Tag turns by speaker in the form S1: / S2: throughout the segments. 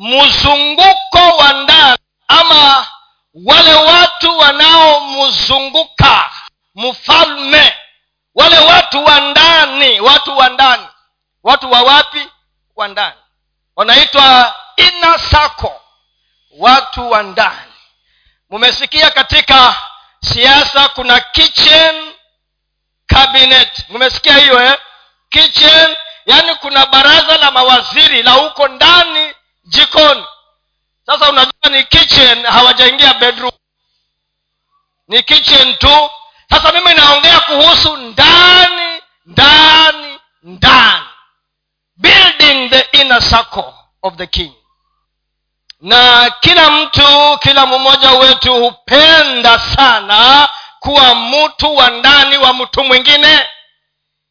S1: mzunguko wa ndani ama wale watu wanaomzunguka mfalme. Wale watu wa ndani watu wa ndani. Watu wa wapi? Wa ndani. Wanaitwa inasako. Watu wa ndani. Mumesikia katika siasa kuna kitchen cabinet. Mumesikia hiyo eh? kitchen yaani kuna baraza la mawaziri la huko ndani jikoni. Sasa unajua ni kitchen hawajaingia bedroom. Ni kitchen tu. Sasa mimi naongea kuhusu ndani ndani ndani. Building the inner circle of the king. Na kila mtu kila mmoja wetu hupenda sana kuwa mtu wa ndani wa mtu mwingine.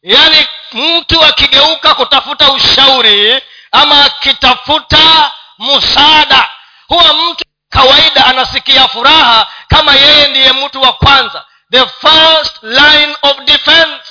S1: Yaani mtu akigeuka kutafuta ushauri ama akitafuta msaada. Huwa mtu kawaida anasikia furaha kama yeye ndiye mtu wa kwanza. The first line of defense.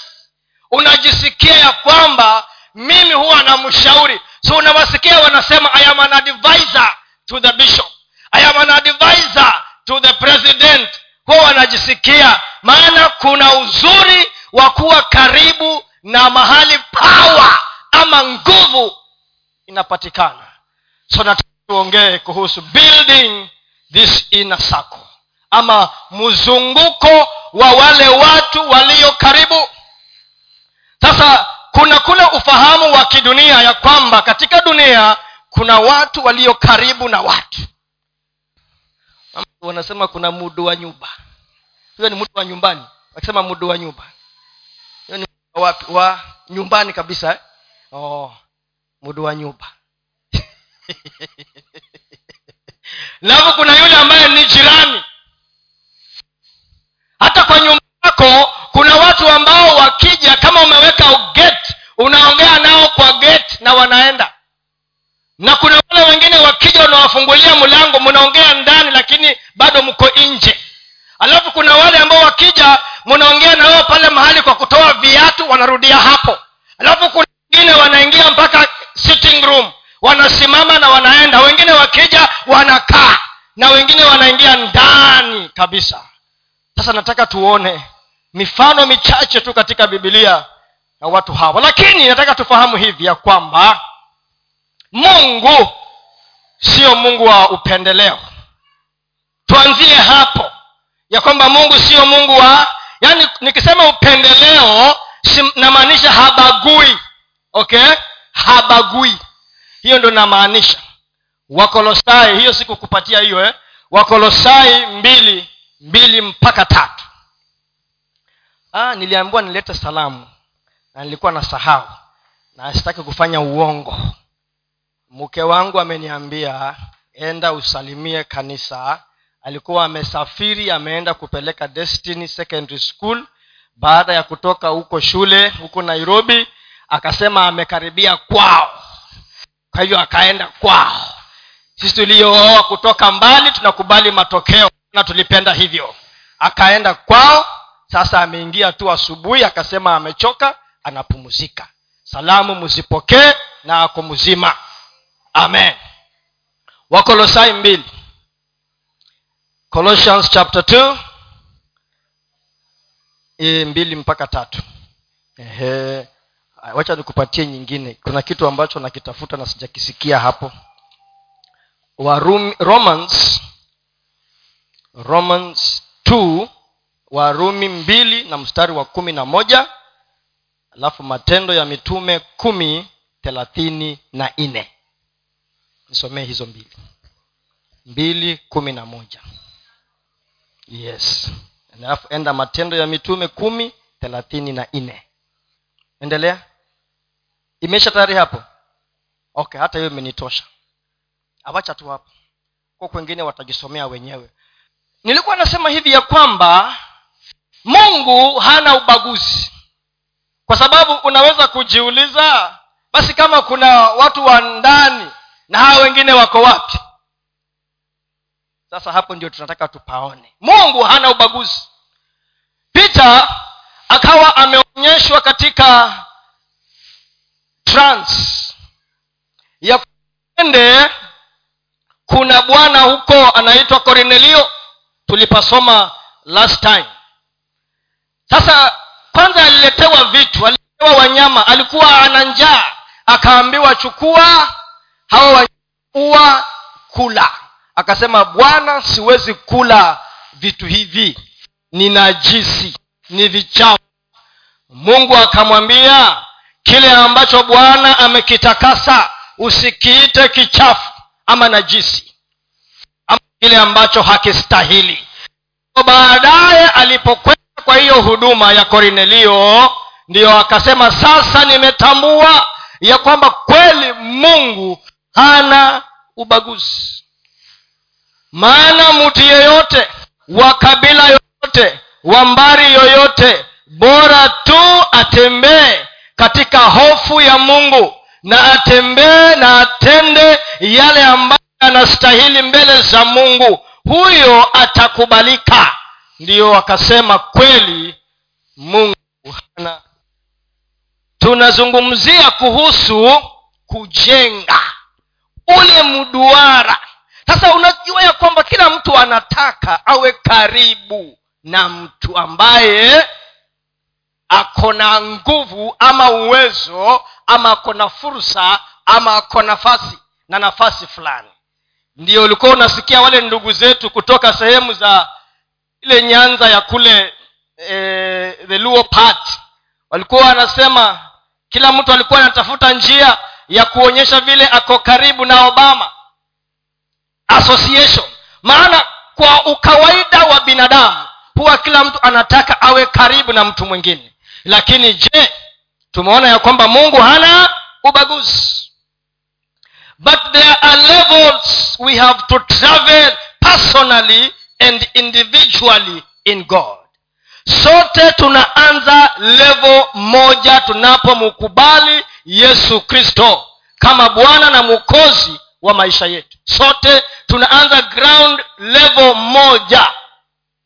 S1: Unajisikia ya kwamba mimi huwa namshauri. So unawasikia wanasema i am an advisor to the bishop. I am an advisor to the president. Huwa wanajisikia. Maana kuna uzuri wa kuwa karibu na mahali pawa ama nguvu inapatikana. So tuongee kuhusu building this inner circle. Ama mzunguko wa wale watu walio karibu. Sasa kuna kule ufahamu wa kidunia ya kwamba katika dunia kuna watu walio karibu na watu. Wanasema kuna mudu wa nyumba. Hiyo ni mudu wa nyumbani. Wakisema mudu wa nyumba. Hiyo ni wapi? Wa nyumbani kabisa eh? oh, mudu wa nyumba. Alafu kuna yule ambaye ni jirani. Hata kwa nyumba yako kuna watu ambao wakija kama umeweka gate unaongea nao kwa gate na wanaenda. Na kuna wale wengine wakija unawafungulia mlango mnaongea ndani lakini bado mko nje. Alafu kuna wale ambao wakija mnaongea na wao pale mahali kwa kutoa viatu wanarudia hapo. Alafu kuna wengine wanaingia mpaka sitting room. Wanasimama na wanaenda. Wengine wakija wanakaa. Na wengine wanaingia ndani kabisa. Sasa nataka tuone mifano michache tu katika bibilia na watu hawa. Lakini nataka tufahamu hivi ya kwamba mungu sio mungu wa upendeleo. Tuanzie hapo ya kwamba mungu sio mungu wa yaani nikisema upendeleo namaanisha habagui. Okay habagui. Hiyo ndo namaanisha. Wakolosai hiyo sikukupatia hiyo eh? wakolosai mbili mbili mpaka tatu. Ah, niliambiwa nilete salamu na nilikuwa na sahau na sitaki kufanya uongo. Mke wangu ameniambia enda usalimie kanisa. Alikuwa amesafiri ameenda kupeleka destiny secondary school. Baada ya kutoka huko shule huko nairobi akasema amekaribia kwao. Kwa hivyo akaenda kwao. Sisi tuliyooa kutoka mbali tunakubali matokeo na tulipenda hivyo. Akaenda kwao sasa ameingia tu asubuhi akasema amechoka anapumzika. Salamu mzipokee na ako mzima. Amen. Wakolosai mbili. Colossians chapter 2 e, mbili mpaka tatu. Ehe. Wacha nikupatie nyingine. Kuna kitu ambacho nakitafuta na sijakisikia hapo. Warumi romans romans 2 warumi mbili na mstari wa kumi na moja alafu matendo ya mitume kumi thelathini na nne. Nisomee hizo mbili. Mbili kumi na moja. Yes. Alafu enda matendo ya mitume kumi thelathini na nne endelea. Imeisha tayari hapo? Okay hata hiyo imenitosha. Awacha tu hapo. Kwa kwengine watajisomea wenyewe. Nilikuwa nasema hivi ya kwamba mungu hana ubaguzi. Kwa sababu unaweza kujiuliza basi kama kuna watu wa ndani na hawa wengine wako wapi? Sasa hapo ndio tunataka tupaone. Mungu hana ubaguzi. Peter akawa ameonyeshwa katika trans ya ende kuna bwana huko anaitwa cornelio tulipasoma last time. Sasa kwanza aliletewa vitu aliletewa wanyama alikuwa ana njaa akaambiwa chukua hawa wanyama kula. Akasema bwana siwezi kula vitu hivi ni najisi ni vichafu mungu akamwambia kile ambacho bwana amekitakasa usikiite kichafu ama najisi ama kile ambacho hakistahili. Baadaye alipokwenda kwa hiyo huduma ya korinelio ndiyo akasema sasa nimetambua ya kwamba kweli mungu hana ubaguzi. Maana mtu yeyote wa kabila yoyote wa mbari yoyote bora tu atembee katika hofu ya mungu na atembee na atende yale ambayo anastahili mbele za mungu. Huyo atakubalika. Ndiyo akasema kweli mungu hana. Tunazungumzia kuhusu kujenga ule mduara. Sasa unajua ya kwamba kila mtu anataka awe karibu na mtu ambaye ako na nguvu ama uwezo ama ako na fursa ama ako nafasi na nafasi fulani. Ndio ulikuwa unasikia wale ndugu zetu kutoka sehemu za ile nyanza ya kule e, the luo part. Walikuwa wanasema kila mtu alikuwa anatafuta njia ya kuonyesha vile ako karibu na obama. Association. Maana kwa ukawaida wa binadamu huwa kila mtu anataka awe karibu na mtu mwingine. Lakini je tumeona ya kwamba mungu hana ubaguzi? But there are levels we have to travel personally and individually in god. Sote tunaanza levo moja tunapomkubali yesu kristo kama bwana na mwokozi wa maisha yetu. Sote tunaanza ground level moja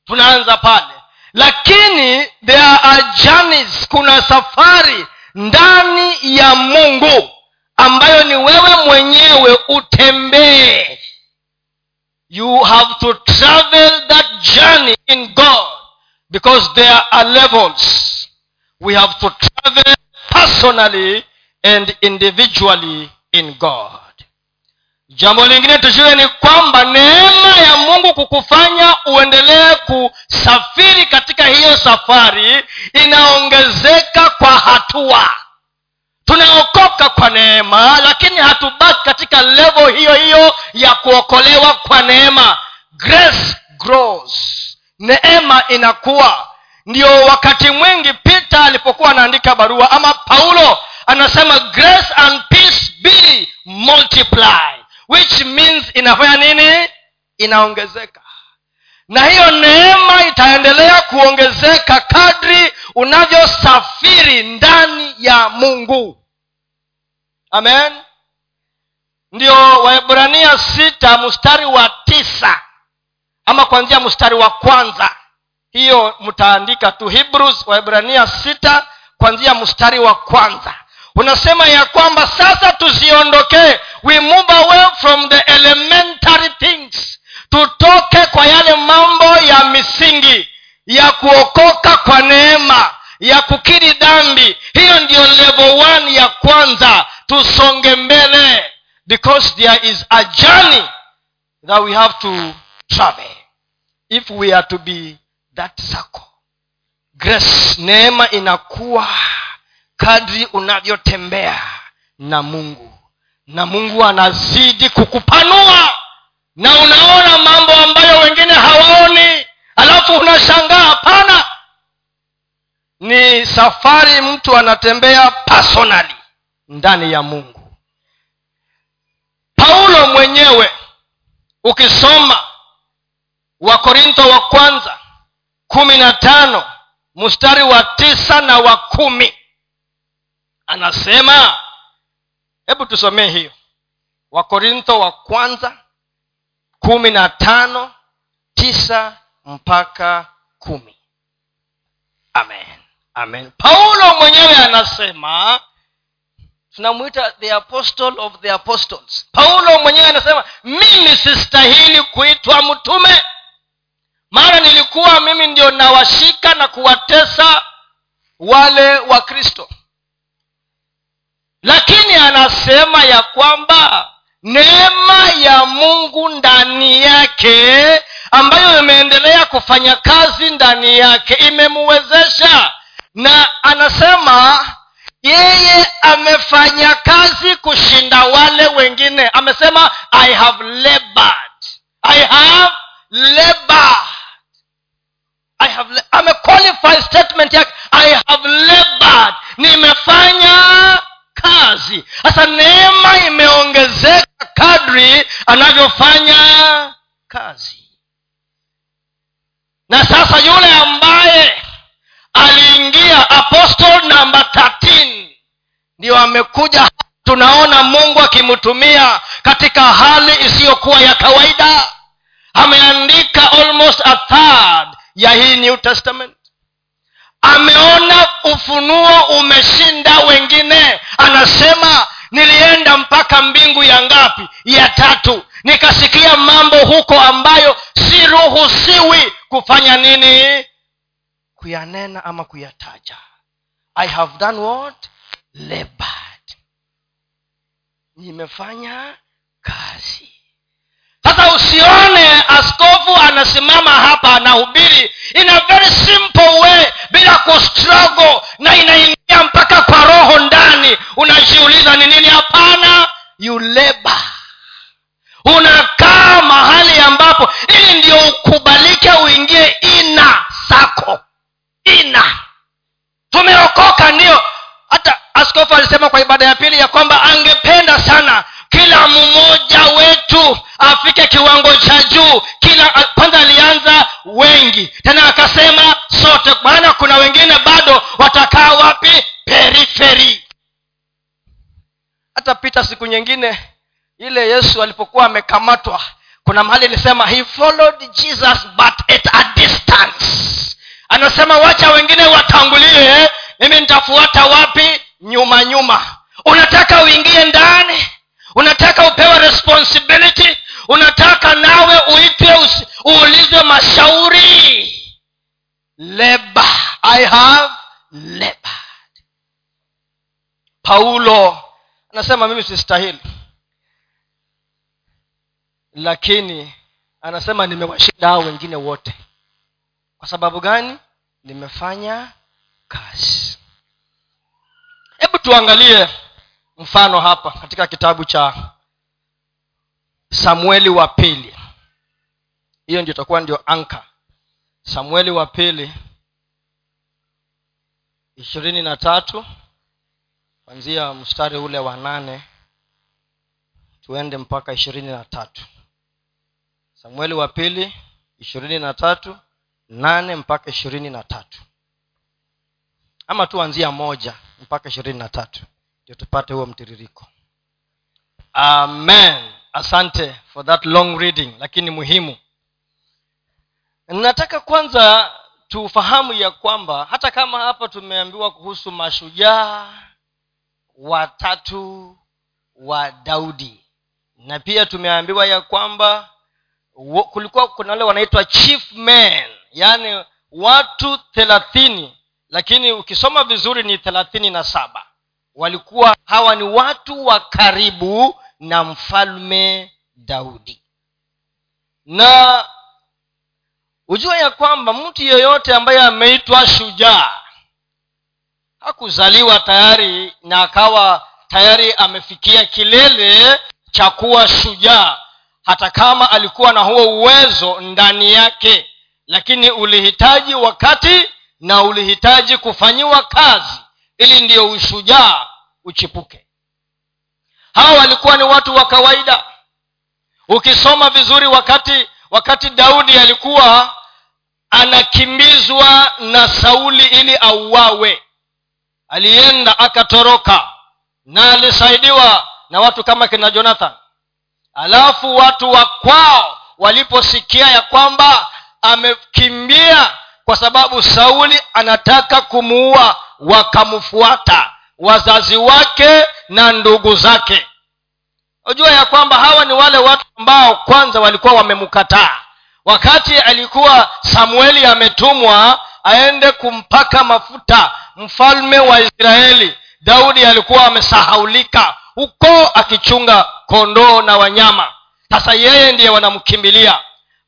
S1: tunaanza pale. Lakini there are journeys kuna safari ndani ya mungu ambayo ni wewe mwenyewe utembee. You have to travel that journey in god because there are levels. We have to travel personally and individually in god jambo lingine tujue ni kwamba neema ya mungu kukufanya uendelee kusafiri katika hiyo safari inaongezeka kwa hatua. Tunaokoka kwa neema lakini hatubaki katika levo hiyo hiyo ya kuokolewa kwa neema. Grace grows. Neema inakuwa ndio wakati mwingi peter alipokuwa anaandika barua ama paulo anasema grace and peace be multiplied which means inafanya nini? Inaongezeka. Na hiyo neema itaendelea kuongezeka kadri unavyosafiri ndani ya mungu. Amen. Ndio waebrania sita mstari wa tisa. Ama kuanzia mstari wa kwanza. Hiyo mtaandika tu hebrews waebrania sita kuanzia mstari wa kwanza unasema ya kwamba sasa tusiondokee we move away from the elementary things. Tutoke kwa yale mambo ya misingi. Ya kuokoka kwa neema. Ya kukiri dhambi. Hiyo ndiyo level one ya kwanza. Tusonge mbele. Because there is a journey that we have to travel. If we are to be that circle. Grace neema inakuwa kadri unavyotembea na mungu. Na mungu anazidi kukupanua. Na unaona mambo ambayo wengine hawaoni. Alafu unashangaa hapana. Ni safari mtu anatembea personally ndani ya mungu. Paulo mwenyewe ukisoma wakorintho wa kwanza kumi na tano mstari wa tisa na wa kumi anasema hebu tusomee hiyo. Wakorintho wa kwanza kumi na tano tisa mpaka kumi. Amen. Amen. Paulo mwenyewe anasema tunamwita the apostle of the apostles. Paulo mwenyewe anasema mimi sistahili kuitwa mtume. Mara nilikuwa mimi ndio nawashika na kuwatesa wale wa kristo lakini anasema ya kwamba neema ya mungu ndani yake ambayo imeendelea kufanya kazi ndani yake imemuwezesha. Na anasema yeye amefanya kazi kushinda wale wengine. Amesema i have labored. I have have le- statement yake. I have labored. Nimefanya kazi. Sasa neema imeongezeka kadri anavyofanya kazi. Na sasa yule ambaye aliingia apostle namba 13 ndio amekuja tunaona mungu akimtumia katika hali isiyokuwa ya kawaida. Ameandika almost a third ya hii new testament ameona ufunuo umeshinda wengine. Anasema nilienda mpaka mbingu ya ngapi? Ya tatu. Nikasikia mambo huko ambayo siruhusiwi kufanya nini? Kuyanena ama kuyataja. I have done what? Labored. Nimefanya kazi. Sasa usione askofu anasimama hapa anahubiri in a very simple way bila kustruggle na inaingia mpaka kwa roho ndani. Unajiuliza ni nini? Hapana you unakaa mahali ambapo ili ndio ukubalike uingie ina sako. Ina. Tumeokoka ndio. Hata askofu alisema kwa ibada ya pili ya kwamba angependa sana kila mmoja wetu afike kiwango cha juu. Kila kwanza alianza wengi. Tena akasema sote maana kuna wengine bado watakaa wapi? Periferi. Hata pita siku nyingine ile yesu alipokuwa amekamatwa kuna mahali ilisema he followed jesus but at a distance. Anasema wacha wengine watangulie. Mimi nitafuata wapi? Nyuma nyuma. Unataka uingie ndani unataka upewe responsibility? Unataka nawe uitwe uulizwe mashauri? Leba. I have labored paulo anasema mimi sistahili. Lakini anasema nimewashinda hao wengine wote. Kwa sababu gani? Nimefanya kazi. Hebu tuangalie mfano hapa katika kitabu cha samueli wa pili. Hiyo ndio itakuwa ndio anka samueli wa pili ishirini na tatu kwanzia mstari ule wa nane tuende mpaka ishirini na tatu. Samueli wa pili ishirini na tatu nane mpaka ishirini na tatu. Ama tuanzia moja mpaka ishirini na tatu ndio tupate huo mtiririko. Amen. Asante for that long reading lakini muhimu. Nataka kwanza tufahamu ya kwamba hata kama hapa tumeambiwa kuhusu mashujaa watatu wa daudi na pia tumeambiwa ya kwamba kulikuwa kuna wale wanaitwa chief men yaani watu thelathini lakini ukisoma vizuri ni thelathini na saba walikuwa hawa ni watu wa karibu na mfalme daudi. Na hujua ya kwamba mtu yeyote ambaye ameitwa shujaa hakuzaliwa tayari na akawa tayari amefikia kilele cha kuwa shujaa hata kama alikuwa na huo uwezo ndani yake lakini ulihitaji wakati na ulihitaji kufanyiwa kazi ili ndiyo ushujaa uchipuke. Hawa walikuwa ni watu wa kawaida. Ukisoma vizuri wakati wakati daudi alikuwa anakimbizwa na sauli ili auawe. Alienda akatoroka na alisaidiwa na watu kama kina jonathan. Alafu watu wa kwao waliposikia ya kwamba amekimbia kwa sababu sauli anataka kumuua wakamfuata wazazi wake na ndugu zake. Unajua ya kwamba hawa ni wale watu ambao kwanza walikuwa wamemkataa. Wakati alikuwa samueli ametumwa aende kumpaka mafuta mfalme wa israeli daudi alikuwa amesahaulika huko akichunga kondoo na wanyama. Sasa yeye ndiye wanamkimbilia.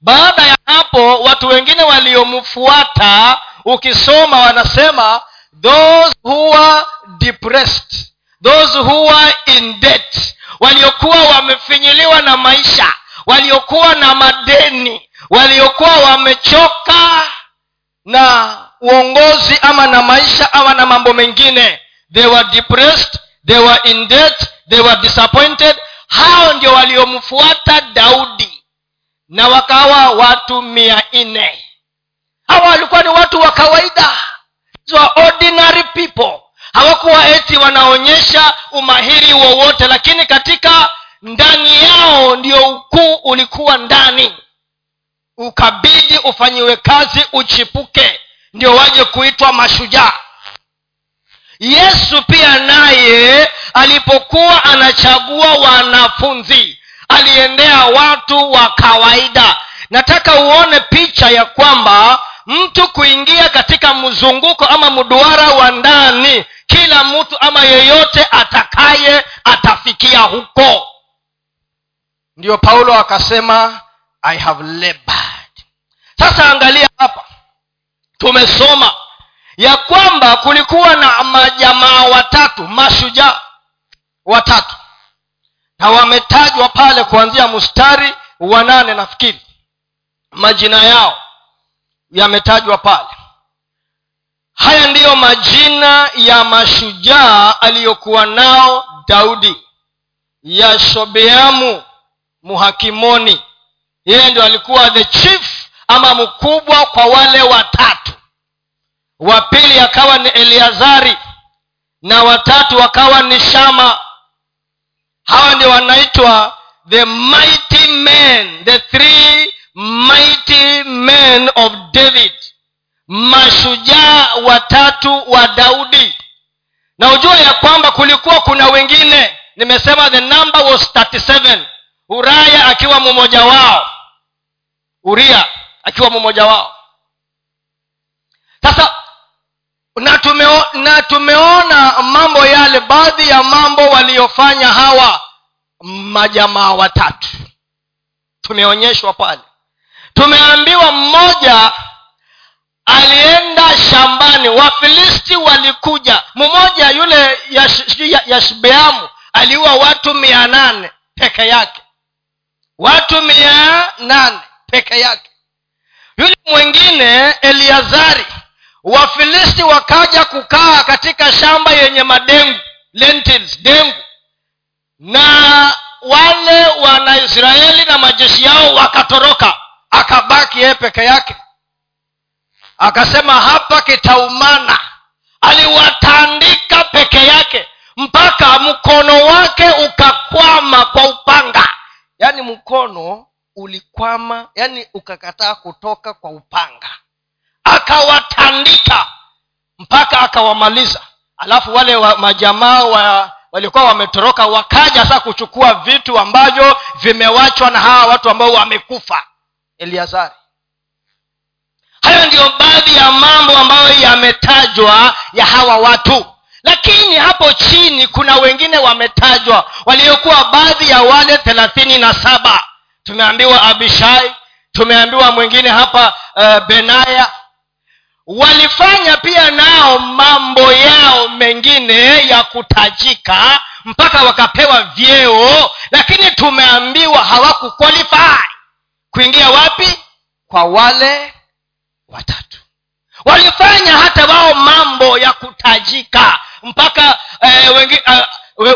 S1: Baada ya hapo watu wengine waliomfuata ukisoma wanasema those who are depressed those who are in debt waliokuwa wamefinyiliwa na maisha waliokuwa na madeni waliokuwa wamechoka na uongozi ama na maisha ama na mambo mengine. They were depressed they were in debt they were disappointed. Hao ndio waliomfuata daudi na wakawa watu mia nne. Hawa walikuwa ni watu wa kawaida so ordinary people. Hawakuwa eti wanaonyesha umahiri wowote lakini katika ndani yao ndio ukuu ulikuwa ndani. Ukabidi ufanyiwe kazi uchipuke ndio waje kuitwa mashujaa. Yesu pia naye alipokuwa anachagua wanafunzi aliendea watu wa kawaida. Nataka uone picha ya kwamba mtu kuingia katika mzunguko ama mduara wa ndani kila mtu ama yeyote atakaye atafikia huko. Ndiyo paulo akasema i have labored. Sasa angalia hapa. Tumesoma ya kwamba kulikuwa na majamaa watatu mashujaa watatu. Na wametajwa pale kuanzia mstari wa nane nafikiri majina yao yametajwa pale. Haya ndiyo majina ya mashujaa aliyokuwa nao daudi. Yashobeamu muhakimoni. Yeye ndio alikuwa the chief ama mkubwa kwa wale watatu. Wa pili akawa ni eliazari na watatu wakawa ni shama. Hawa ndio wanaitwa the mighty men the three mighty men of david. Mashujaa watatu wa daudi. Na ujua ya kwamba kulikuwa kuna wengine. Nimesema the number was 37 uraya akiwa mmoja wao. Uria akiwa mmoja wao. Sasa na, tumeo, na tumeona mambo yale baadhi ya mambo waliyofanya hawa majamaa watatu. Tumeonyeshwa pale tumeambiwa mmoja alienda shambani. Wafilisti walikuja. Mmoja yule yashbeamu ya, ya aliua watu mia nane peke yake. Watu mia nane peke yake. Yule mwingine eliazari wafilisti wakaja kukaa katika shamba yenye madengu lentils dengu. Na wale wanaisraeli na majeshi yao wakatoroka akabaki yeye peke yake. Akasema hapa kitaumana. Aliwatandika peke yake mpaka mkono wake ukakwama kwa upanga. Yaani mkono ulikwama yaani ukakataa kutoka kwa upanga. Akawatandika mpaka akawamaliza. Alafu wale wa majamaa wa walikuwa wametoroka wakaja sasa kuchukua vitu ambavyo vimewachwa na hawa watu ambao wamekufa eliazari. Hayo ndiyo baadhi ya mambo ambayo yametajwa ya hawa watu. Lakini hapo chini kuna wengine wametajwa waliokuwa baadhi ya wale thelathini na saba. Tumeambiwa abishai tumeambiwa mwingine hapa uh, benaya. Walifanya pia nao mambo yao mengine ya kutajika mpaka wakapewa vyeo lakini tumeambiwa hawakuqualify kuingia wapi? Kwa wale watatu. Walifanya hata wao mambo ya kutajika mpaka eh, wengi, eh,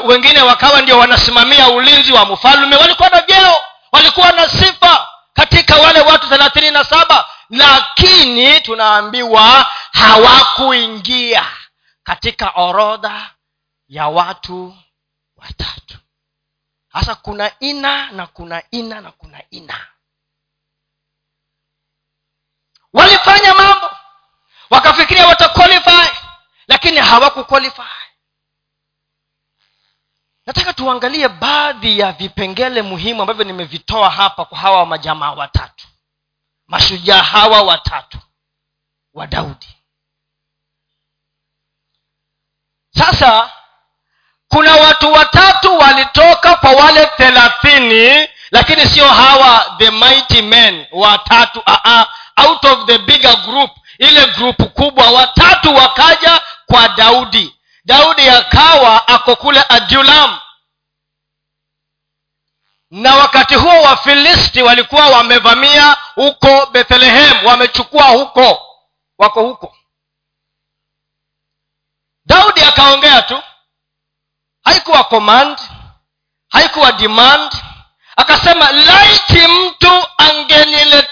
S1: wengine wakawa ndio wanasimamia ulinzi wa mfalme. Walikuwa na vyeo walikuwa na sifa katika wale watu thelathini na saba lakini tunaambiwa hawakuingia katika orodha ya watu watatu. Hasa kuna ina na kuna ina na kuna ina walifanya mambo. Wakafikiria wataqualify lakini hawakuqualify nataka tuangalie baadhi ya vipengele muhimu ambavyo nimevitoa hapa kwa hawa majamaa watatu. Mashujaa hawa watatu wa daudi. Sasa kuna watu watatu walitoka kwa wale thelathini lakini sio hawa the mighty men watatu uh-uh, out of the bigger group. Ile grupu kubwa watatu wakaja kwa daudi. Daudi akawa ako kule adulam na wakati huo wafilisti walikuwa wamevamia huko bethlehem wamechukua huko wako huko. Daudi akaongea tu. Haikuwa command haikuwa demand. Akasema laiti mtu angeniletea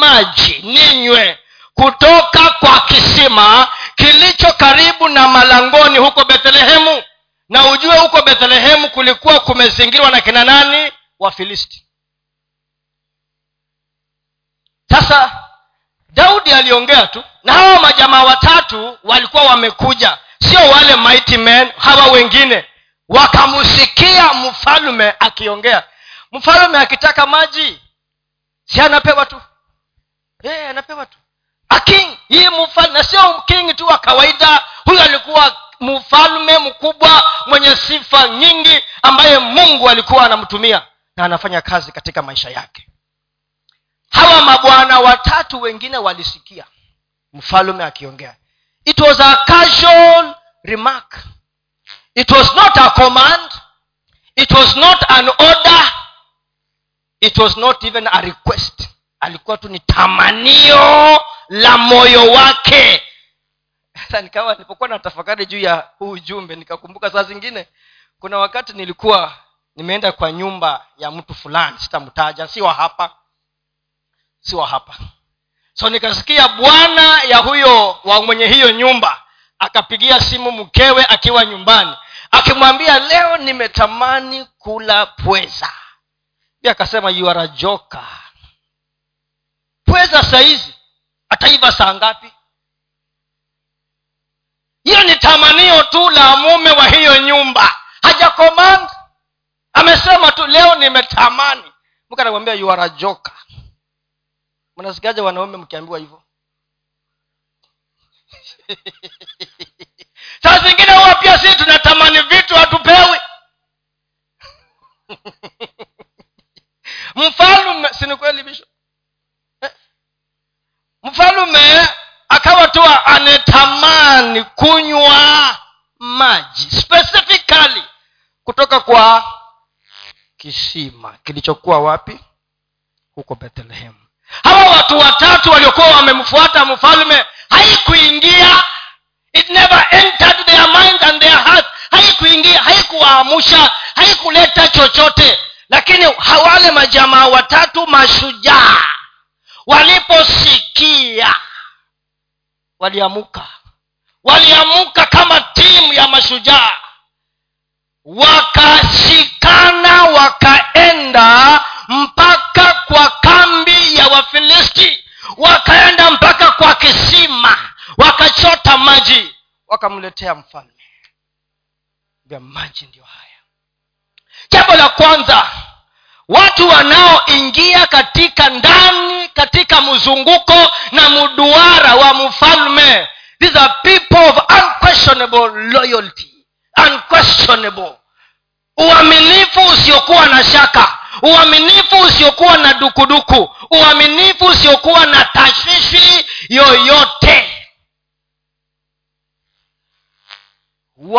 S1: maji ninywe. Kutoka kwa kisima kilicho karibu na malangoni huko bethlehemu. Na ujue huko bethlehemu kulikuwa kumezingirwa na kina nani? Wafilisti. Sasa daudi aliongea tu na hawa majamaa watatu walikuwa wamekuja. Sio wale mighty men hawa wengine. Wakamsikia mfalume akiongea. Mfalume akitaka maji. Si anapewa tu hey, anapewa tu. Hii mfalme na sio king tu wa kawaida. Huyo alikuwa mfalme mkubwa mwenye sifa nyingi ambaye mungu alikuwa anamtumia na anafanya kazi katika maisha yake. Hawa mabwana watatu wengine walisikia mfalme akiongea. It was a casual remark. It was not a command. It was not an order. It was not even a request alikuwa tu ni tamanio la moyo wake. Sasa nikawa nilipokuwa na tafakari juu ya huu ujumbe nikakumbuka saa zingine kuna wakati nilikuwa nimeenda kwa nyumba ya mtu fulani sitamtaja si hapa si hapa. So nikasikia bwana ya huyo wa mwenye hiyo nyumba akapigia simu mkewe akiwa nyumbani akimwambia leo nimetamani kula pweza. Pia akasema you are a joker pweza sahizi ataiva saa ngapi? Hiyo ni tamanio tu la mume wa hiyo nyumba. Hajakomand amesema tu leo nimetamani. Mke anakwambia you are mnasikiaje wanaume mkiambiwa hivyo? Saa zingine huwa pia sisi tunatamani vitu hatupewi. Mfalume sini kweli bisho? Mfalume akawa tu anatamani kunywa maji specifically kutoka kwa kisima kilichokuwa wapi? Huko bethlehemu hawa watu watatu waliokuwa wamemfuata mfalme haikuingia. It never entered their mind and their heart. Haikuingia haikuwaamusha haikuleta chochote. Lakini wale majamaa watatu mashujaa waliposikia waliamuka. Waliamuka kama timu ya mashujaa. Wakashikana wakaenda mpaka kwa kambi ya wafilisti. Wakaenda mpaka kwa kisima. Wakachota maji. Wakamletea mfalme. Vya maji ndio haya. Jambo la kwanza watu wanaoingia katika ndani katika mzunguko na mduara wa mfalme. These are people of unquestionable loyalty unquestionable. Uaminifu usiokuwa na shaka uaminifu usiokuwa na dukuduku uaminifu usiokuwa na tashwishi yoyote.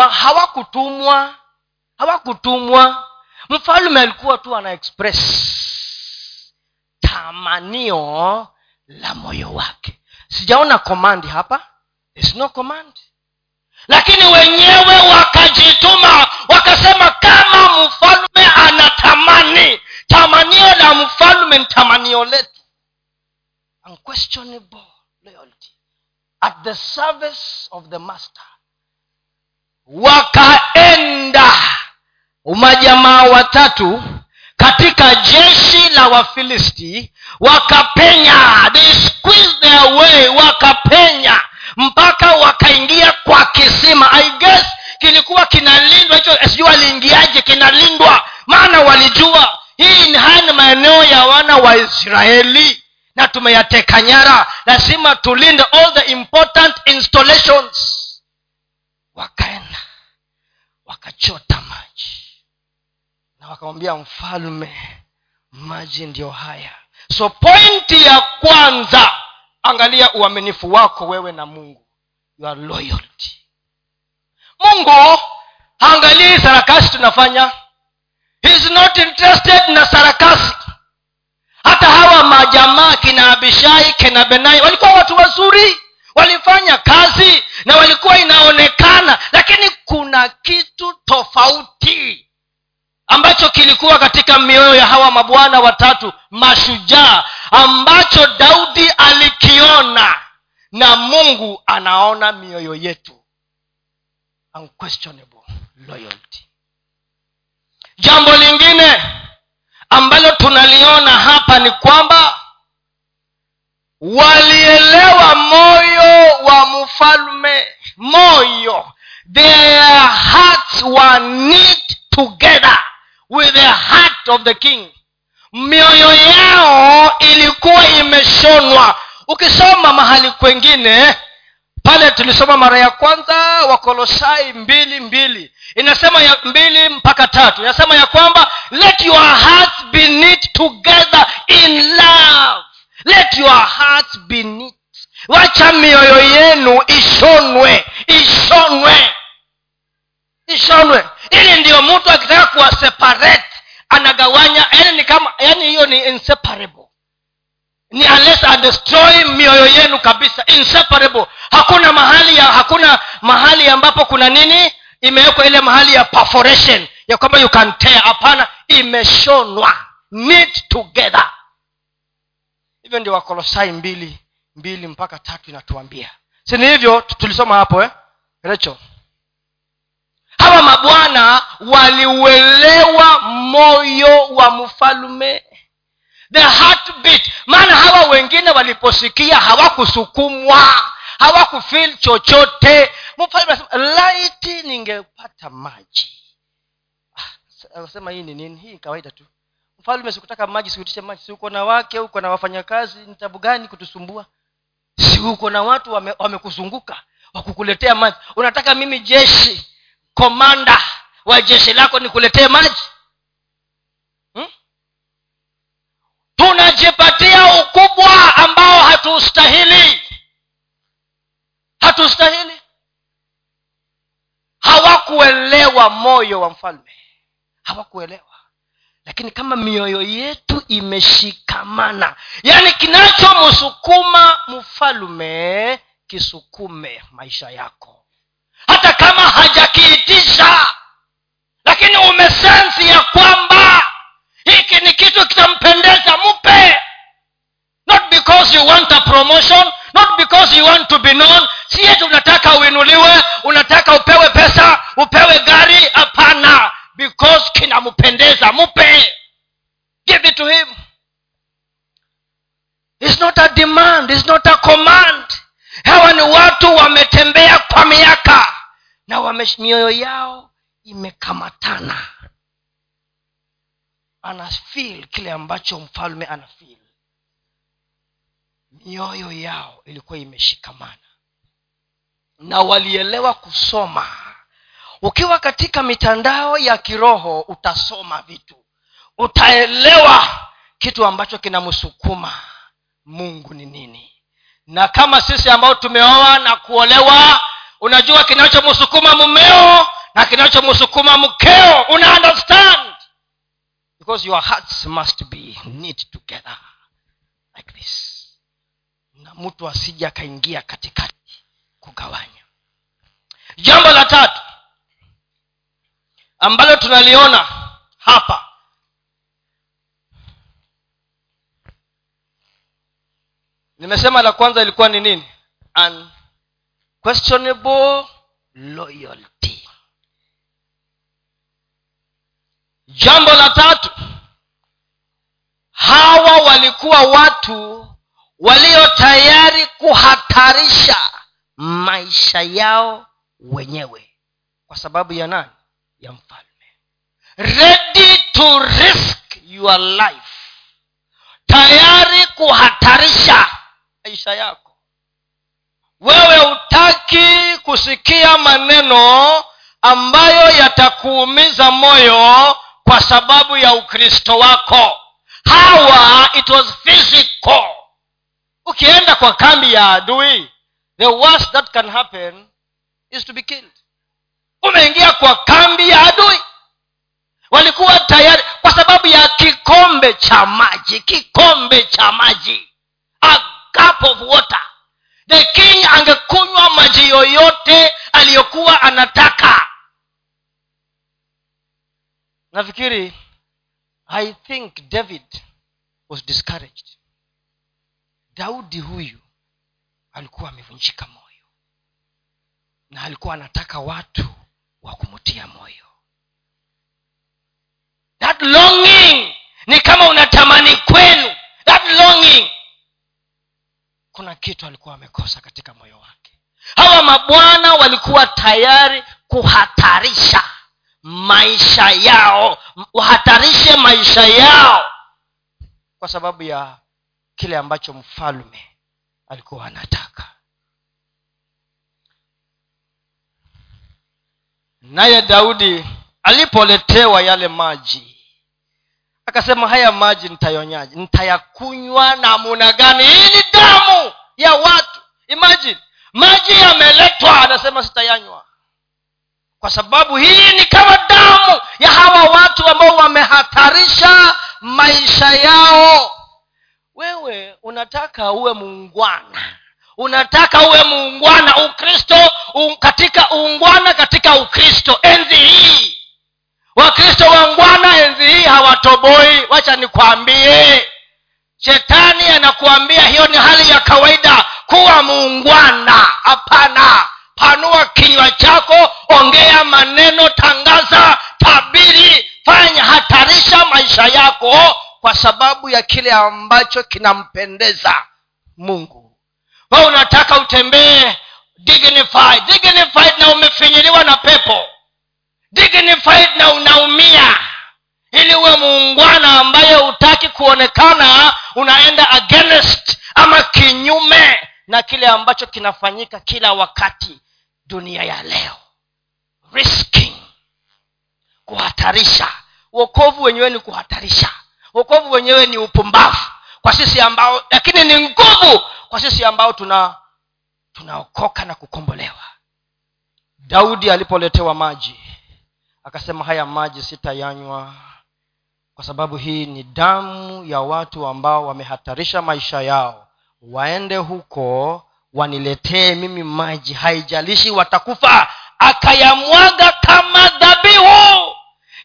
S1: Hawakutumwa hawakutumwa mfalme alikuwa tu ana express tamanio la moyo wake. Sijaona komandi hapa. There's no command. Lakini wenyewe wakajituma wakasema kama mfalme anatamani tamanio la mfalme ni tamanio letu. Unquestionable loyalty. At the service of the master. Wakaenda majamaa watatu katika jeshi la wafilisti wakapenya. They squeeze their way wakapenya mpaka wakaingia kwa kisima. I guess kilikuwa kinalindwa hicho sijui waliingiaje kinalindwa. Maana walijua hii haya ni maeneo ya wana wa israeli na tumeyateka nyara. Lazima tulinde all the important installations. Wakaenda wakachota maji na wakamwambia mfalme maji ndiyo haya. So pointi ya kwanza angalia uaminifu wako wewe na mungu. Your loyalty. Mungu haangalii sarakasi tunafanya. He is not interested na sarakasi. Hata hawa majamaa kina abishai kina benai walikuwa watu wazuri. Walifanya kazi na walikuwa inaonekana. Lakini kuna kitu tofauti ambacho kilikuwa katika mioyo ya hawa mabwana watatu mashujaa ambacho daudi alikiona na mungu anaona mioyo yetu. Unquestionable loyalty. Jambo lingine ambalo tunaliona hapa ni kwamba walielewa moyo wa mfalme moyo. Their hearts were knit together with the heart of the king. Mioyo yao ilikuwa imeshonwa. Ukisoma mahali kwengine pale tulisoma mara ya kwanza wakolosai mbili mbili. Inasema ya mbili mpaka tatu. Inasema ya kwamba let your hearts be knit together in love. Let your hearts be knit. Wacha mioyo yenu ishonwe ishonwe ishonwe ili ndio mtu akitaka kuwaseparate anagawanya yani ni kama yani hiyo ni inseparable. Ni unless adestroy mioyo yenu kabisa inseparable. Hakuna mahali ya hakuna mahali ambapo kuna nini? Imewekwa ile mahali ya perforation ya kwamba you can tear. Hapana imeshonwa. Knit together. Hivyo ndio wakolosai mbili mbili mpaka tatu inatuambia. Sini hivyo? Tulisoma hapo eh? recho hawa mabwana waliuelewa moyo wa mfalume the heartbeat. Maana hawa wengine waliposikia hawakusukumwa hawakufil chochote. Mfalme anasema laiti ningepata maji. Anasema ah, hii ni nini? Hii kawaida tu. Mfalme sikutaka maji sikutishe maji. Si uko na wake uko na wafanyakazi ni tabu gani kutusumbua? Si uko na watu wamekuzunguka wame wakukuletea maji. Unataka mimi jeshi komanda wa jeshi lako nikuletee maji? Hmm? tunajipatia ukubwa ambao hatustahili. Hatustahili. Hawakuelewa moyo wa mfalme. Hawakuelewa. Lakini kama mioyo yetu imeshikamana yaani kinachomsukuma mfalume kisukume maisha yako hata kama hajakiitisha lakini umesensi ya kwamba hiki ni kitu kitampendeza mpe. Not because you want a promotion not because you want to be known. Si yetu unataka uinuliwe unataka upewe pesa upewe gari hapana. Because kinampendeza mupe give it to him. It's not a demand It's not a command hawa ni watu wametembea kwa miaka na mioyo yao imekamatana. Anafil kile ambacho mfalme anafil mioyo yao ilikuwa imeshikamana. Na walielewa kusoma. Ukiwa katika mitandao ya kiroho utasoma vitu. Utaelewa kitu ambacho kinamsukuma. Mungu ni nini na kama sisi ambao tumeoa na kuolewa unajua kinachomsukuma mumeo na kinachomsukuma mkeo una understand? Because your hearts must be knit together like this. Na mtu asija akaingia katikati kugawanya. Jambo la tatu ambalo tunaliona hapa nimesema la kwanza ilikuwa ni nini? Unquestionable loyalty. Jambo la tatu hawa walikuwa watu walio tayari kuhatarisha maisha yao wenyewe. Kwa sababu ya nani? Ya mfalme. Ready to risk your life. Tayari kuhatarisha maisha yako. Wewe hutaki kusikia maneno ambayo yatakuumiza moyo kwa sababu ya ukristo wako. Hawa it was physical. Ukienda kwa kambi ya adui the worst that can happen is to be killed. Umeingia kwa kambi ya adui. Walikuwa tayari kwa sababu ya kikombe cha maji kikombe cha maji. A cup of water. The king angekunywa maji yoyote aliyokuwa anataka. Nafikiri i think david was discouraged. Daudi huyu alikuwa amevunjika moyo. Na alikuwa anataka watu wa kumtia moyo. That longing ni kama unatamani kwenu. That longing kuna kitu alikuwa amekosa katika moyo wake. Hawa mabwana walikuwa tayari kuhatarisha maisha yao. Wahatarishe maisha yao kwa sababu ya kile ambacho mfalme alikuwa anataka. Naye daudi alipoletewa yale maji akasema haya maji nitayonyaji nitayakunywa namuna gani? Hii ni damu ya watu. Imagine maji yameletwa anasema sitayanywa. Kwa sababu hii ni kama damu ya hawa watu ambao wamehatarisha maisha yao. Wewe unataka uwe muungwana. Unataka uwe muungwana. Ukristo un, katika uungwana katika ukristo enzi hii wakristo wangwana enzi hii hawatoboi. Wacha nikwambie. Shetani anakuambia hiyo ni hali ya kawaida. Kuwa muungwana hapana. Panua kinywa chako ongea maneno tangaza tabiri fanya hatarisha maisha yako kwa sababu ya kile ambacho kinampendeza mungu. We unataka utembee dignified dignified na umefinyiliwa na pepo dignified na unaumia. Ili uwe muungwana ambaye hutaki kuonekana unaenda against ama kinyume na kile ambacho kinafanyika kila wakati dunia ya leo. Risking. Kuhatarisha. Uokovu wenyewe ni kuhatarisha. Uokovu wenyewe ni upumbavu kwa sisi ambao lakini ni nguvu kwa sisi ambao tuna tunaokoka na kukombolewa. Daudi alipoletewa maji akasema haya maji sitayanywa kwa sababu hii ni damu ya watu ambao wamehatarisha maisha yao. Waende huko waniletee mimi maji. Haijalishi watakufa. Akayamwaga kama dhabihu.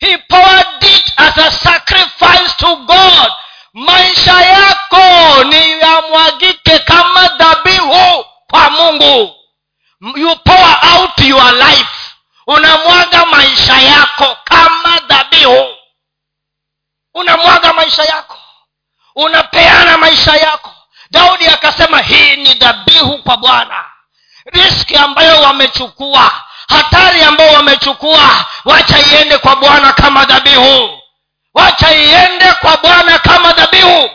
S1: He poured it as a sacrifice to god. Maisha yako ni yamwagike kama dhabihu kwa mungu. You pour out your life unamwaga maisha yako kama dhabihu. Unamwaga maisha yako. Unapeana maisha yako. Daudi akasema hii ni dhabihu kwa bwana. Riski ambayo wamechukua hatari ambayo wamechukua wacha iende kwa bwana kama dhabihu. Wacha iende kwa bwana kama dhabihu.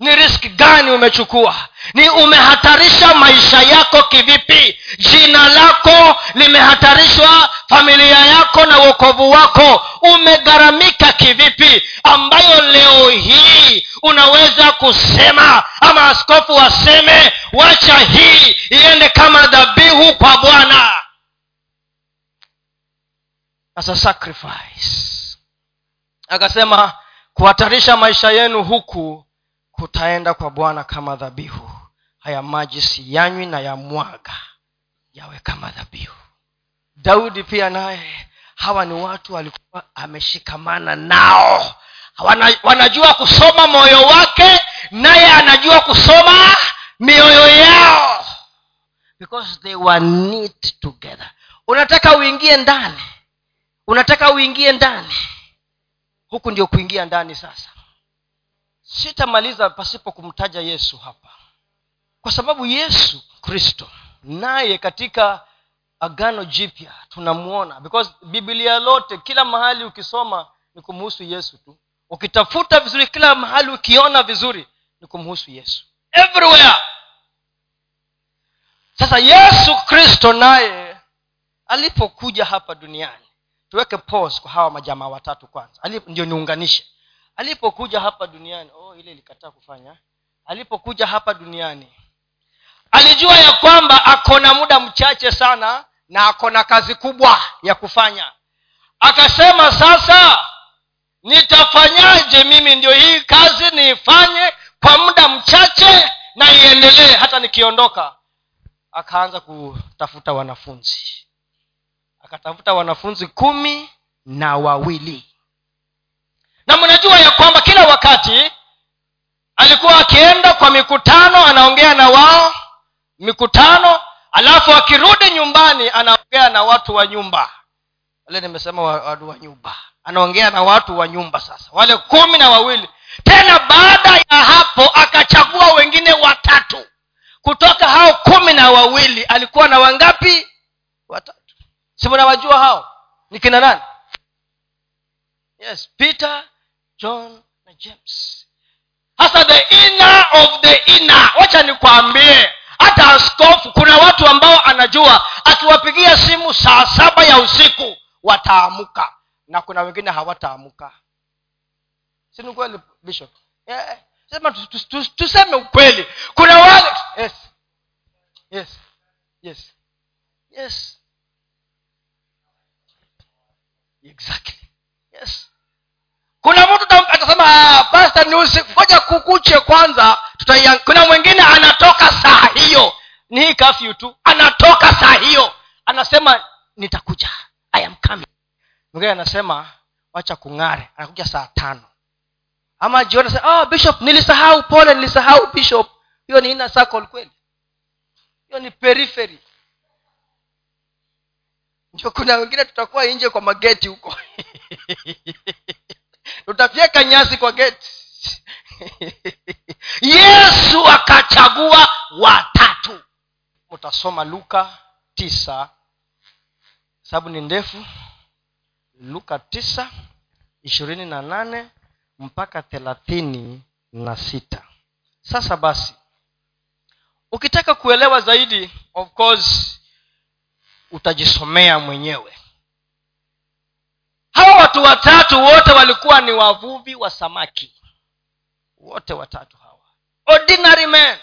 S1: Ni riski gani umechukua ni umehatarisha maisha yako kivipi? Jina lako limehatarishwa familia yako na uokovu wako umegharamika kivipi? Ambayo leo hii unaweza kusema ama askofu aseme wacha hii iende kama dhabihu kwa bwana. As a sacrifice. Akasema kuhatarisha maisha yenu huku kutaenda kwa bwana kama dhabihu haya maji siyanywi na yamwaga yawe kama dhabihu daudi pia naye hawa ni watu walikuwa ameshikamana nao. Wana, wanajua kusoma moyo wake naye anajua kusoma mioyo yao. Because they were knit together. Unataka uingie ndani unataka uingie ndani. Huku ndio kuingia ndani sasa. Sitamaliza pasipo kumtaja yesu hapa kwa sababu yesu kristo naye katika agano jipya tunamwona because biblia lote kila mahali ukisoma ni kumhusu yesu tu. Ukitafuta vizuri kila mahali ukiona vizuri ni kumhusu yesu. Everywhere. Sasa yesu kristo naye alipokuja hapa duniani tuweke pause kwa hawa majamaa watatu kwanza. Ndio niunganishe. Alipokuja hapa duniani oh ile ilikataa kufanya. Alipokuja hapa duniani alijua ya kwamba ako na muda mchache sana na ako na kazi kubwa ya kufanya. Akasema sasa nitafanyaje mimi ndio hii kazi niifanye kwa muda mchache na iendelee hata nikiondoka? Akaanza kutafuta wanafunzi. Akatafuta wanafunzi kumi na wawili. Na mnajua ya kwamba kila wakati alikuwa akienda kwa mikutano anaongea na wao mikutano alafu akirudi nyumbani anaongea na watu wa nyumba. Wale nimesema watu wa nyumba. Anaongea na watu wa nyumba sasa. Wale kumi na wawili. Tena baada ya hapo akachagua wengine watatu. Kutoka hao kumi na wawili alikuwa na wangapi? Watatu. Si mnawajua hao? Ni kina nani? Yes peter john na james. Hasa the inner of the inner. Wacha nikwambie hata askofu kuna watu ambao anajua akiwapigia simu saa saba ya usiku wataamuka. Na kuna wengine hawataamuka. Sini kweli bishop? Yeah. sema tuseme ukweli. Kuna wale yes yes yes yes. Exactly yes. Kuna mtu atasema ah, pasta ni ngoja kukuche kwanza tutaiang... kuna mwingine anatoka saa ni hii kafyu tu. Anatoka saa hiyo. Anasema nitakuja. I am coming. Anasema wacha kung'are. Anakuja saa tano. Ama jioni oh, bishop nilisahau pole nilisahau bishop. Hiyo ni ina circle kweli? Hiyo ni periphery. Ndio kuna wengine tutakuwa nje kwa mageti huko. Tutafyeka nyasi kwa geti. Yesu akachagua watatu utasoma luka tisa. Sababu ni ndefu. Luka tisa ishirini na nane mpaka thelathini na sita. Sasa basi ukitaka kuelewa zaidi of course utajisomea mwenyewe. Hawa watu watatu wote walikuwa ni wavuvi wa samaki. Wote watatu hawa. Ordinary men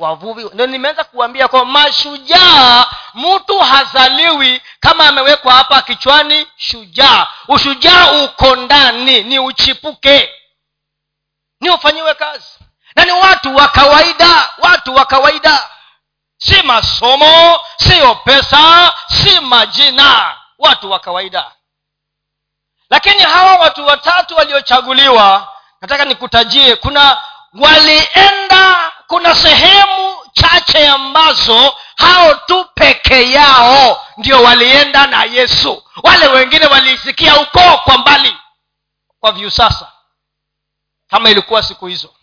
S1: wavuvi. Ndio nimeanza kuambia kwa mashujaa mtu hazaliwi kama amewekwa hapa kichwani shujaa. Ushujaa uko ndani ni uchipuke. Ni ufanyiwe kazi. Na ni watu wa kawaida watu wa kawaida. Si masomo siyo pesa si majina. Watu wa kawaida. Lakini hawa watu watatu waliochaguliwa nataka nikutajie kuna walienda kuna sehemu chache ambazo hao tu peke yao ndio walienda na yesu. Wale wengine waliisikia huko kwa mbali kwa vyu sasa kama ilikuwa siku hizo.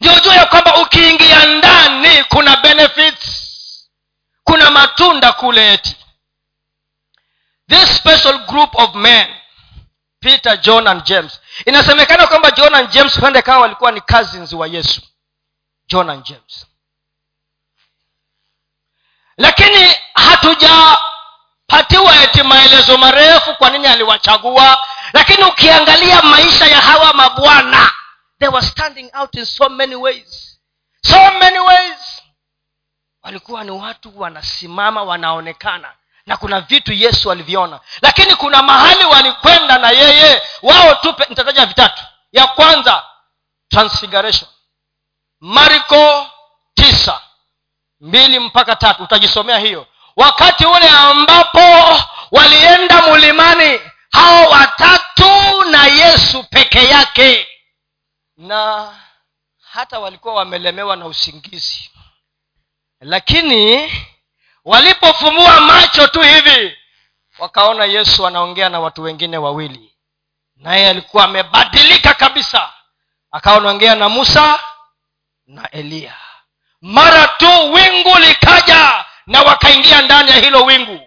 S1: Ndio juu ya kwamba ukiingia ndani kuna benefits kuna matunda kule eti. This special group of men peter john and james inasemekana kwamba john and james huende kawa walikuwa ni cousins wa yesu. John and james. Lakini hatujapatiwa eti maelezo marefu kwa nini aliwachagua. Lakini ukiangalia maisha ya hawa mabwana they were standing out in so many ways. So many ways. Walikuwa ni watu wanasimama wanaonekana na kuna vitu yesu aliviona. Lakini kuna mahali walikwenda na yeye. Wao tupe nitataja vitatu. Ya kwanza transfiguration. Marko tisa mbili mpaka tatu. Utajisomea hiyo. Wakati ule ambapo walienda mulimani hao watatu na yesu peke yake. Na hata walikuwa wamelemewa na usingizi. Lakini walipofumua macho tu hivi wakaona yesu anaongea na watu wengine wawili. Naye alikuwa amebadilika kabisa. Akawa anaongea na musa na eliya mara tu wingu likaja na wakaingia ndani ya hilo wingu.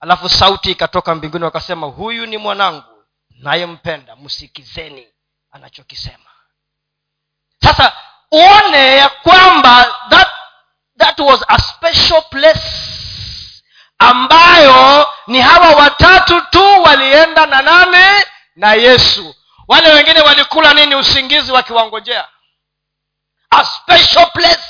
S1: Alafu sauti ikatoka mbinguni wakasema huyu ni mwanangu nayempenda msikizeni anachokisema. Sasa uone ya kwamba that, was a special place ambayo ni hawa watatu tu walienda na nane na yesu. Wale wengine walikula nini? Usingizi wakiwangojea. A special place.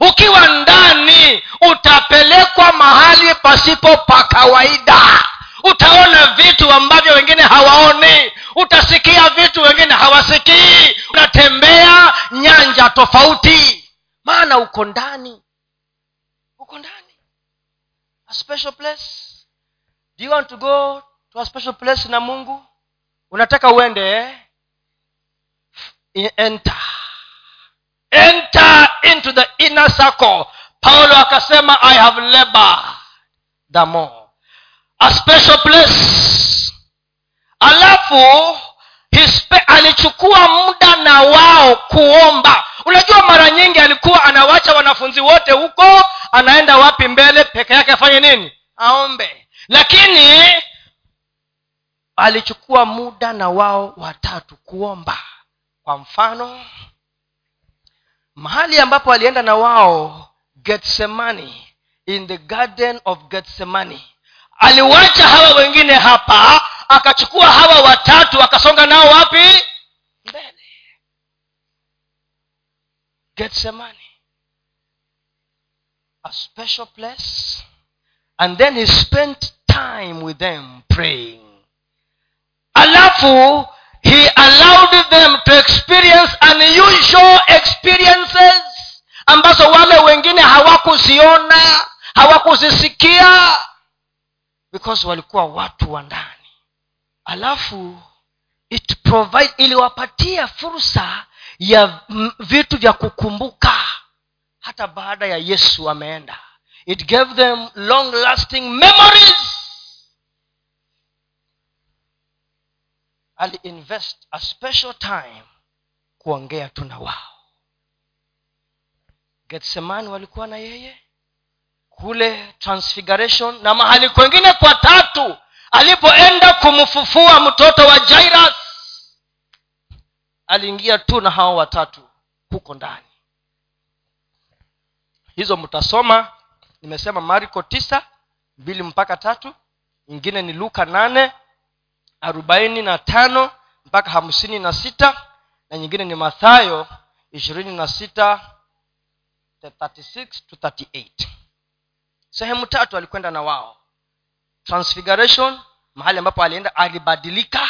S1: Ukiwa ndani utapelekwa mahali pasipo pa kawaida. Utaona vitu ambavyo wengine hawaoni. Utasikia vitu wengine hawasikii. Unatembea nyanja tofauti. Maana uko ndani a special place? Do you want to go to a special place na mungu? Unataka uende eh? enter. Enter into the inner circle. Paulo akasema i have labor the more a special place. Alafu alichukua muda na wao kuomba unajua mara nyingi alikuwa anawacha wanafunzi wote huko anaenda wapi mbele peke yake afanye nini? Aombe. Lakini alichukua muda na wao watatu kuomba. Kwa mfano mahali ambapo alienda na wao getsemani in the garden of getsemani. Aliwacha hawa wengine hapa akachukua hawa watatu akasonga nao wapi mbele getsemani a special place. And then he spent time with them praying. Alafu he allowed them to experience unusual experiences ambazo wale wengine hawakuziona hawakuzisikia because walikuwa watu wa ndani. Alafu it provide iliwapatia fursa ya vitu vya kukumbuka. Hata baada ya yesu ameenda. It gave them long lasting memories. Aliinvest a special time kuongea tu na wao. Getsemani walikuwa na yeye. Kule transfiguration na mahali kwengine kwa tatu. Alipoenda kumfufua mtoto wa jairas aliingia tu na hao watatu huko ndani. Hizo mtasoma nimesema marko tisa mbili mpaka tatu ingine ni luka nane arobaini na tano mpaka hamsini na sita na nyingine ni mathayo ishirini na sita 36 to 38 sehemu tatu alikwenda na wao. Transfiguration mahali ambapo alienda alibadilika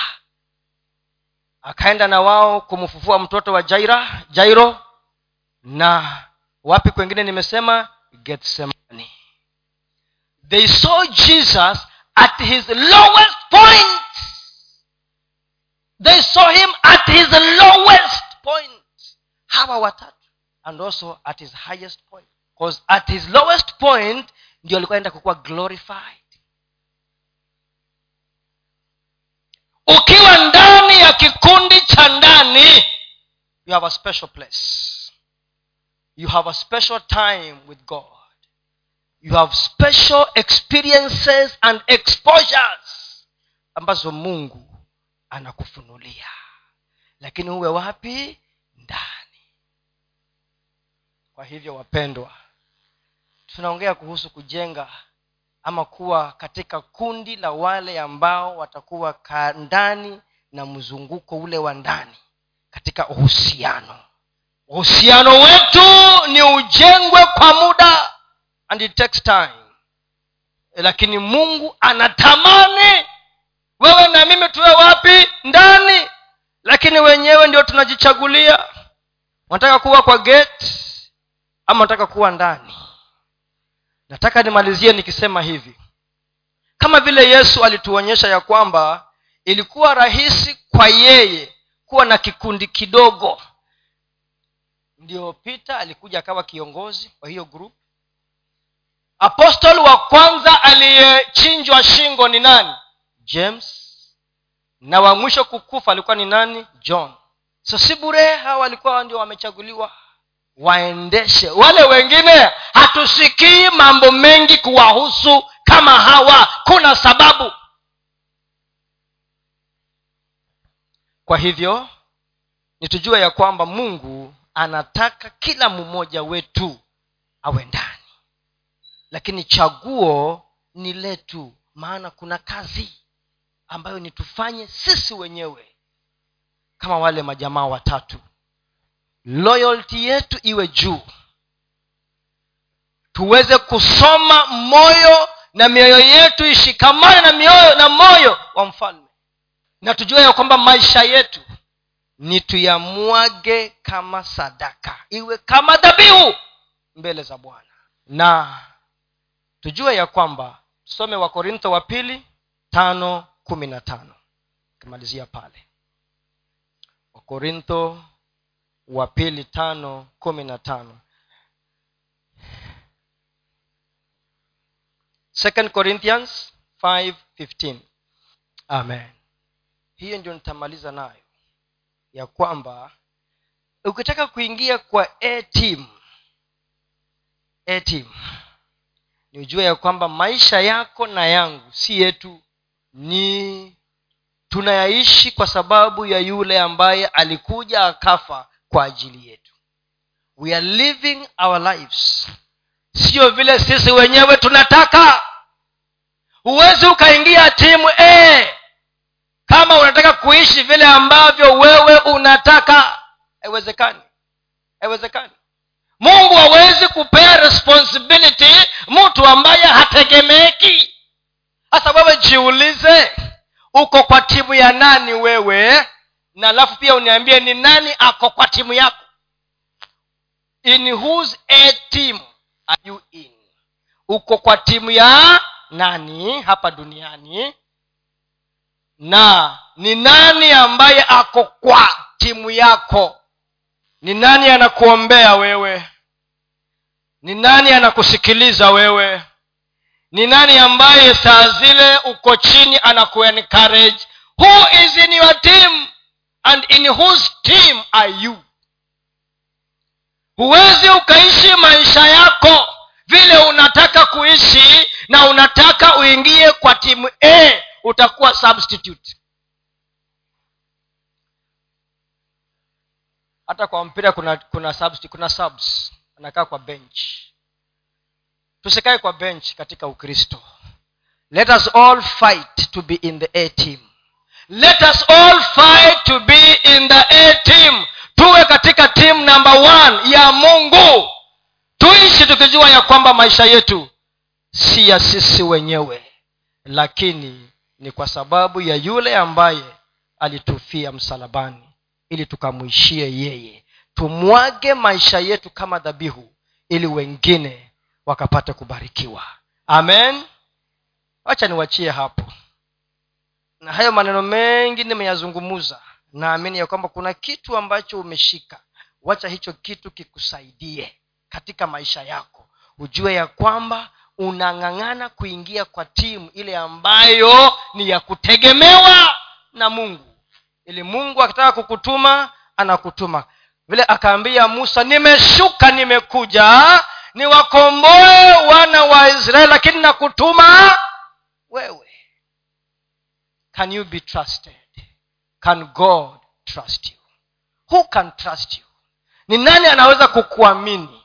S1: akaenda na wao kumfufua mtoto wa jaira jairo na wapi kwengine nimesema getsemani. They saw jesus at his lowest point. They saw him at his lowest point. Hawa watatu and also at his highest point. Because at his lowest point ndio alikuwa enda kukuwa glorified ukiwa ndani ya kikundi cha ndani you have a special place. You have a special time with god. You have special experiences and exposures ambazo mungu anakufunulia. Lakini uwe wapi? Ndani. Kwa hivyo wapendwa tunaongea kuhusu kujenga ama kuwa katika kundi la wale ambao watakuwa ndani na mzunguko ule wa ndani katika uhusiano. Uhusiano wetu ni ujengwe kwa muda and it takes time. Lakini mungu anatamani wewe na mimi tuwe wapi? Ndani. Lakini wenyewe ndio tunajichagulia. Wanataka kuwa kwa gate ama wanataka kuwa ndani nataka nimalizie nikisema hivi. Kama vile yesu alituonyesha ya kwamba ilikuwa rahisi kwa yeye kuwa na kikundi kidogo. Ndio pita alikuja akawa kiongozi wa hiyo group. Apostol wa kwanza aliyechinjwa shingo ni nani? James. Na wa mwisho kukufa alikuwa ni nani? John. So si bure hawa walikuwa ndio wamechaguliwa waendeshe. Wale wengine hatusikii mambo mengi kuwahusu kama hawa. Kuna sababu. Kwa hivyo nitujue ya kwamba mungu anataka kila mmoja wetu awe ndani. Lakini chaguo ni letu. Maana kuna kazi ambayo ni tufanye sisi wenyewe kama wale majamaa watatu loyalty yetu iwe juu. Tuweze kusoma moyo na mioyo yetu ishikamane na mioyo na moyo wa mfalme. Na tujue ya kwamba maisha yetu ni tuyamwage kama sadaka. Iwe kama dhabihu mbele za bwana. Na tujue ya kwamba tusome wakorintho wa pili tano kumi na tano. Ukimalizia pale. Wakorintho wa pili tano kumi na tano. Second corinthians 5:15 amen. Hiyo ndio nitamaliza nayo. Ya kwamba ukitaka kuingia kwa a team a team ni ujue ya kwamba maisha yako na yangu si yetu ni tunayaishi kwa sababu ya yule ambaye alikuja akafa kwa ajili yetu. We are living our lives. Sio vile sisi wenyewe tunataka. Huwezi ukaingia timu a kama unataka kuishi vile ambavyo wewe unataka. Haiwezekani. Haiwezekani. Mungu hawezi kupea responsibility mtu ambaye hategemeki. Hasa wewe jiulize uko kwa timu ya nani wewe na alafu pia uniambie ni nani ako kwa timu yako. In whose team are you in? Uko kwa timu ya nani hapa duniani? Na ni nani ambaye ako kwa timu yako? Ni nani anakuombea wewe? Ni nani anakusikiliza wewe? Ni nani ambaye saa zile uko chini anakuencourage? Who is in your team and in whose team are you? Huwezi ukaishi maisha yako vile unataka kuishi na unataka uingie kwa timu a utakuwa substitute. Hata kwa mpira kuna kuna substitute, kuna subs anakaa kwa bench. Tusikae kwa bench katika ukristo. Let us all fight to be in the a team let us all fight to be in the a team. Tuwe katika team namba ya mungu. Tuishi tukijua ya kwamba maisha yetu si ya sisi wenyewe lakini ni kwa sababu ya yule ambaye alitufia msalabani ili tukamwishie yeye. Tumwage maisha yetu kama dhabihu ili wengine wakapate kubarikiwa. Amen. Wacha niwachie hapo na hayo maneno mengi nimeyazungumuza. Naamini ya kwamba kuna kitu ambacho umeshika. Wacha hicho kitu kikusaidie katika maisha yako. Ujue ya kwamba unang'ang'ana kuingia kwa timu ile ambayo ni ya kutegemewa na mungu. Ili mungu akitaka kukutuma anakutuma. Vile akaambia musa nimeshuka nimekuja niwakomboe wana wa israeli lakini nakutuma wewe can you be trusted? Can god trust you? Who can trust you? Ni nani anaweza kukuamini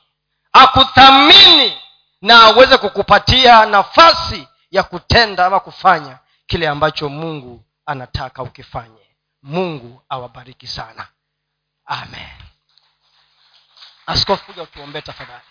S1: akuthamini na aweze kukupatia nafasi ya kutenda ama kufanya kile ambacho mungu anataka ukifanye? Mungu awabariki sana. Amen. Askofu kuja utuombee tafadhali